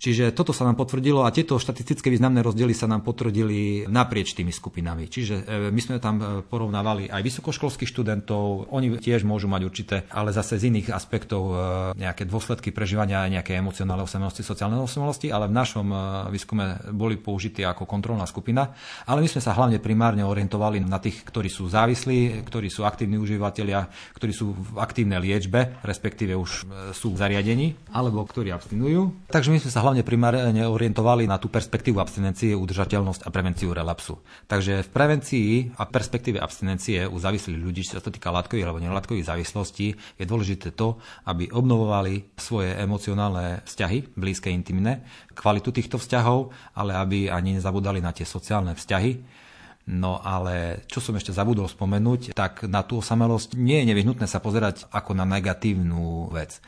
Čiže toto sa nám potvrdilo a tieto štatistické významné rozdiely sa nám potvrdili naprieč tými skupinami. Čiže e, my sme tam e, porovnávali aj vysokoškolských študentov, oni tiež môžu mať určité, ale zase z iných aspektov e, nejaké dôsledky prežívania nejaké emocionálnej osamelosti, sociálnej osamelosti, ale v našom výskume boli použití ako kontrolná skupina. Ale my sme sa hlavne primárne orientovali na tých, ktorí sú závislí, ktorí sú aktívni užívateľia, ktorí sú v aktívnej liečbe, respektíve už sú v zariadení, alebo ktorí abstinujú. Takže my sme sa hlavne hlavne primárne orientovali na tú perspektívu abstinencie, udržateľnosť a prevenciu relapsu. Takže v prevencii a perspektíve abstinencie u závislých ľudí, čo sa to týka látkových alebo nelátkových závislostí, je dôležité to, aby obnovovali svoje emocionálne vzťahy, blízke, intimné, kvalitu týchto vzťahov, ale aby ani nezabudali na tie sociálne vzťahy, No ale čo som ešte zabudol spomenúť, tak na tú osamelosť nie je nevyhnutné sa pozerať ako na negatívnu vec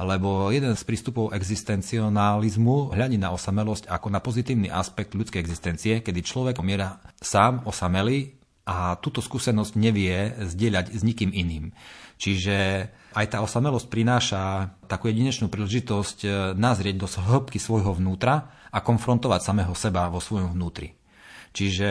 lebo jeden z prístupov existencionalizmu hľadí na osamelosť ako na pozitívny aspekt ľudskej existencie, kedy človek omiera sám osamelý a túto skúsenosť nevie zdieľať s nikým iným. Čiže aj tá osamelosť prináša takú jedinečnú príležitosť e, nazrieť do hĺbky svojho vnútra a konfrontovať samého seba vo svojom vnútri. Čiže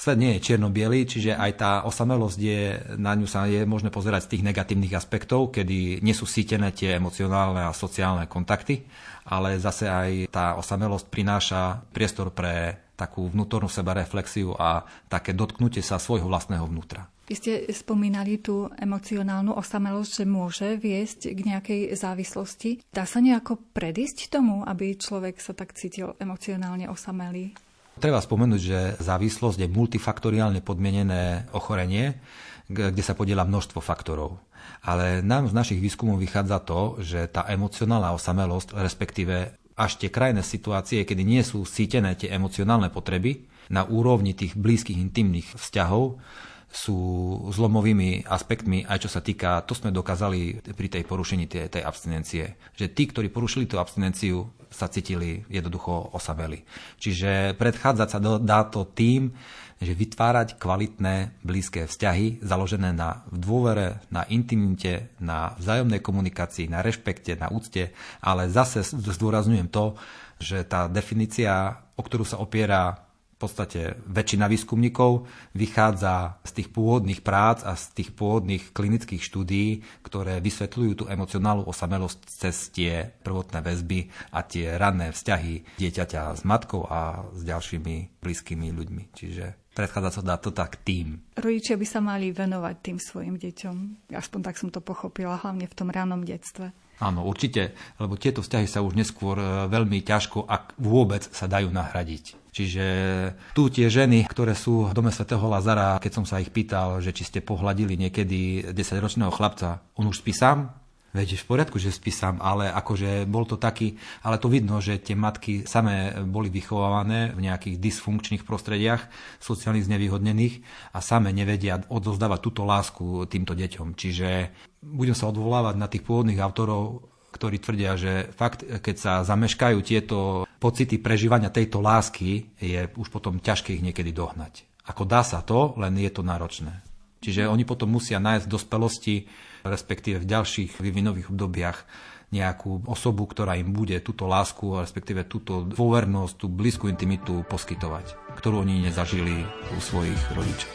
svet nie je čierno čiže aj tá osamelosť je, na ňu sa je možné pozerať z tých negatívnych aspektov, kedy nie sú sítené tie emocionálne a sociálne kontakty, ale zase aj tá osamelosť prináša priestor pre takú vnútornú sebareflexiu a také dotknutie sa svojho vlastného vnútra. Vy ste spomínali tú emocionálnu osamelosť, že môže viesť k nejakej závislosti. Dá sa nejako predísť tomu, aby človek sa tak cítil emocionálne osamelý? Treba spomenúť, že závislosť je multifaktoriálne podmienené ochorenie, kde sa podiela množstvo faktorov. Ale nám z našich výskumov vychádza to, že tá emocionálna osamelosť, respektíve až tie krajné situácie, kedy nie sú sítené tie emocionálne potreby na úrovni tých blízkych intimných vzťahov, sú zlomovými aspektmi, aj čo sa týka, to sme dokázali pri tej porušení tej, tej abstinencie, že tí, ktorí porušili tú abstinenciu, sa cítili jednoducho osameli. Čiže predchádzať sa dá to tým, že vytvárať kvalitné blízke vzťahy založené na dôvere, na intimite, na vzájomnej komunikácii, na rešpekte, na úcte, ale zase zdôrazňujem to, že tá definícia, o ktorú sa opiera podstate väčšina výskumníkov vychádza z tých pôvodných prác a z tých pôvodných klinických štúdií, ktoré vysvetľujú tú emocionálnu osamelosť cez tie prvotné väzby a tie ranné vzťahy dieťaťa s matkou a s ďalšími blízkymi ľuďmi. Čiže predchádza sa dá to tak tým. Rodičia by sa mali venovať tým svojim deťom. Aspoň tak som to pochopila, hlavne v tom ranom detstve. Áno, určite, lebo tieto vzťahy sa už neskôr e, veľmi ťažko, ak vôbec sa dajú nahradiť. Čiže tu tie ženy, ktoré sú v dome svätého Lazara, keď som sa ich pýtal, že či ste pohľadili niekedy 10-ročného chlapca, on už spí sám, Veď v poriadku, že spí sám, ale akože bol to taký, ale to vidno, že tie matky samé boli vychovávané v nejakých dysfunkčných prostrediach, sociálnych znevýhodnených a samé nevedia odozdávať túto lásku týmto deťom. Čiže budem sa odvolávať na tých pôvodných autorov, ktorí tvrdia, že fakt, keď sa zameškajú tieto pocity prežívania tejto lásky, je už potom ťažké ich niekedy dohnať. Ako dá sa to, len je to náročné. Čiže oni potom musia nájsť v dospelosti respektíve v ďalších vývinových obdobiach nejakú osobu, ktorá im bude túto lásku, respektíve túto dôvernosť, tú blízku intimitu poskytovať, ktorú oni nezažili u svojich rodičov.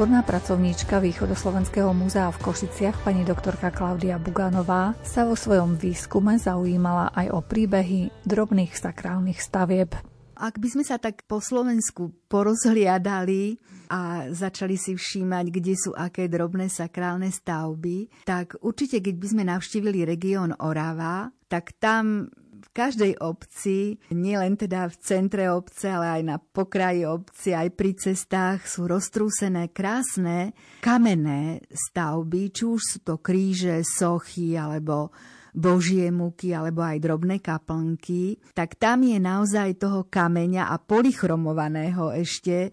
Odborná pracovníčka Východoslovenského múzea v Košiciach, pani doktorka Klaudia Buganová, sa vo svojom výskume zaujímala aj o príbehy drobných sakrálnych stavieb. Ak by sme sa tak po Slovensku porozhliadali a začali si všímať, kde sú aké drobné sakrálne stavby, tak určite, keď by sme navštívili región Orava, tak tam každej obci, nielen teda v centre obce, ale aj na pokraji obci, aj pri cestách sú roztrúsené krásne kamenné stavby, či už sú to kríže, sochy alebo božie múky alebo aj drobné kaplnky, tak tam je naozaj toho kameňa a polychromovaného ešte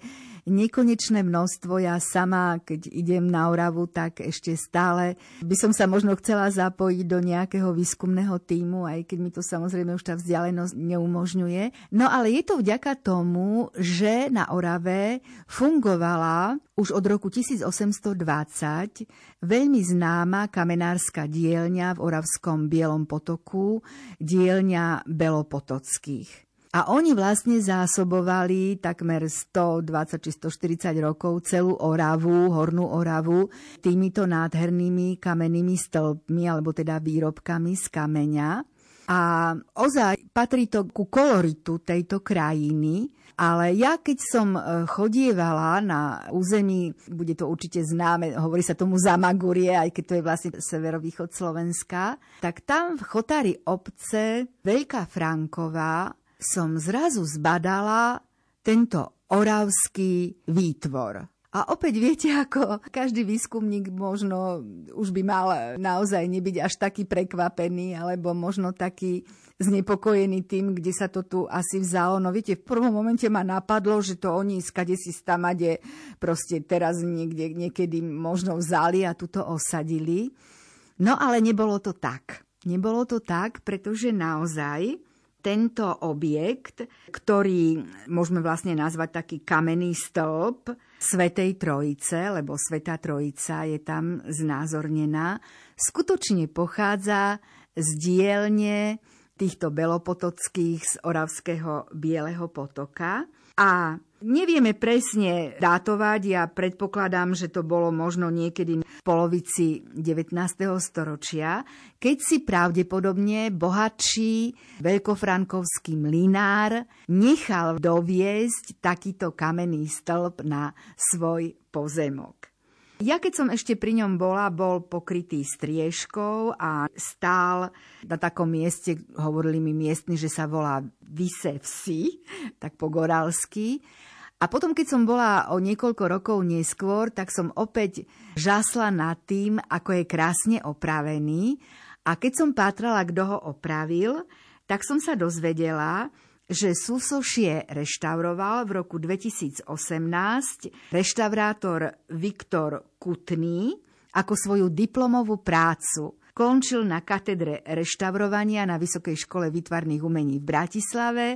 nekonečné množstvo. Ja sama, keď idem na Oravu, tak ešte stále by som sa možno chcela zapojiť do nejakého výskumného týmu, aj keď mi to samozrejme už tá vzdialenosť neumožňuje. No ale je to vďaka tomu, že na Orave fungovala už od roku 1820 veľmi známa kamenárska dielňa v Oravskom Bielom potoku, dielňa Belopotockých. A oni vlastne zásobovali takmer 120 či 140 rokov celú Oravu, Hornú Oravu, týmito nádhernými kamennými stĺpmi, alebo teda výrobkami z kameňa. A ozaj patrí to ku koloritu tejto krajiny, ale ja keď som e, chodievala na území, bude to určite známe, hovorí sa tomu Zamagurie, aj keď to je vlastne severovýchod Slovenska, tak tam v chotári obce Veľká Franková som zrazu zbadala tento oravský výtvor. A opäť viete, ako každý výskumník možno už by mal naozaj nebyť až taký prekvapený, alebo možno taký znepokojený tým, kde sa to tu asi vzalo. No viete, v prvom momente ma napadlo, že to oni skade si stamade proste teraz niekde, niekedy možno vzali a tuto osadili. No ale nebolo to tak. Nebolo to tak, pretože naozaj tento objekt, ktorý môžeme vlastne nazvať taký kamenný stĺp Svetej Trojice, lebo Svetá Trojica je tam znázornená, skutočne pochádza z dielne týchto belopotockých z Oravského Bieleho potoka. A nevieme presne dátovať, ja predpokladám, že to bolo možno niekedy v polovici 19. storočia, keď si pravdepodobne bohatší veľkofrankovský mlinár nechal doviesť takýto kamenný stĺp na svoj pozemok. Ja keď som ešte pri ňom bola, bol pokrytý striežkou a stál na takom mieste, hovorili mi miestni, že sa volá Vise tak po goralsky. A potom, keď som bola o niekoľko rokov neskôr, tak som opäť žasla nad tým, ako je krásne opravený. A keď som pátrala, kto ho opravil, tak som sa dozvedela, že súsošie reštauroval v roku 2018 reštaurátor Viktor Kutný ako svoju diplomovú prácu. Končil na katedre reštaurovania na Vysokej škole výtvarných umení v Bratislave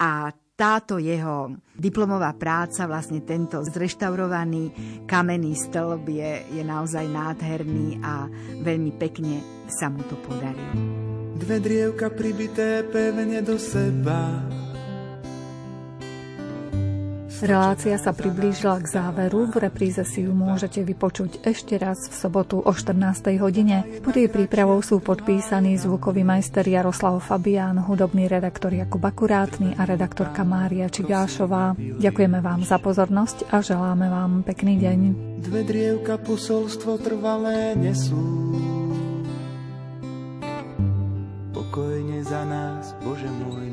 a táto jeho diplomová práca, vlastne tento zreštaurovaný kamenný stĺb je, je naozaj nádherný a veľmi pekne sa mu to podarilo. Dve drievka pribité pevne do seba. Relácia sa priblížila k záveru. V repríze si ju môžete vypočuť ešte raz v sobotu o 14. hodine. Pod jej prípravou sú podpísaní zvukový majster Jaroslav Fabián, hudobný redaktor Jakub Akurátny a redaktorka Mária Čigášová. Ďakujeme vám za pozornosť a želáme vám pekný deň. Dve drievka posolstvo trvalé nesú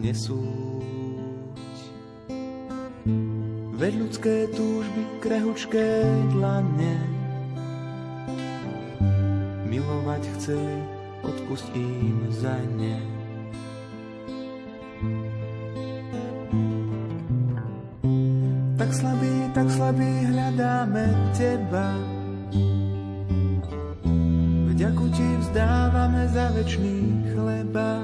nesúď. Veď ľudské túžby, krehučké dlane, milovať chce, odpust im za ne. Tak slabý, tak slabý hľadáme Teba, Vďaku ti vzdávame za večný chleba.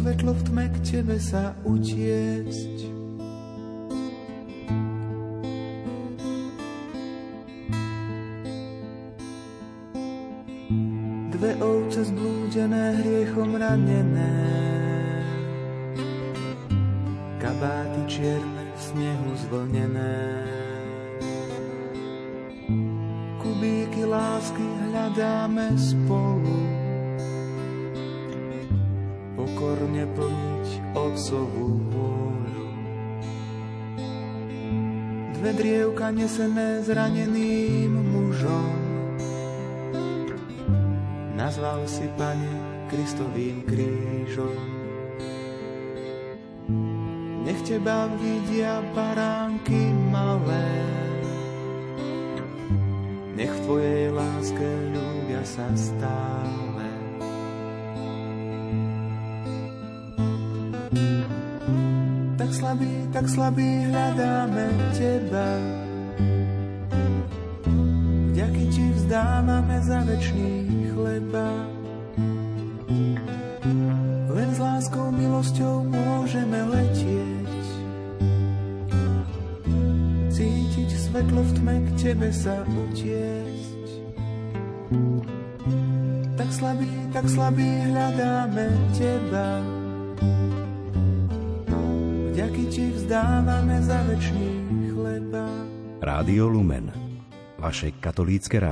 Svetlo v tme, k tebe sa utiecť. Dve ovce zblúdené, hriechom ranené, kabáty čierne, v snehu zvlnené. kubíky lásky hľadáme spolu. Pokorne plniť otcovú vôľu. Dve drievka nesené zraneným mužom. Nazval si, Pane, Kristovým krížom. Nech teba vidia baránky malé, nech v Tvojej láske ľúbia sa stále. Tak slabý, tak slabý hľadáme Teba. Vďaky Ti vzdávame za večný chleba. Len s láskou, milosťou môžeme letieť svetlo v tme, k tebe sa utiesť. Tak slabý, tak slabý hľadáme teba. Vďaky ti vzdávame za večný chleba. Rádio Lumen, vaše katolícke rádio.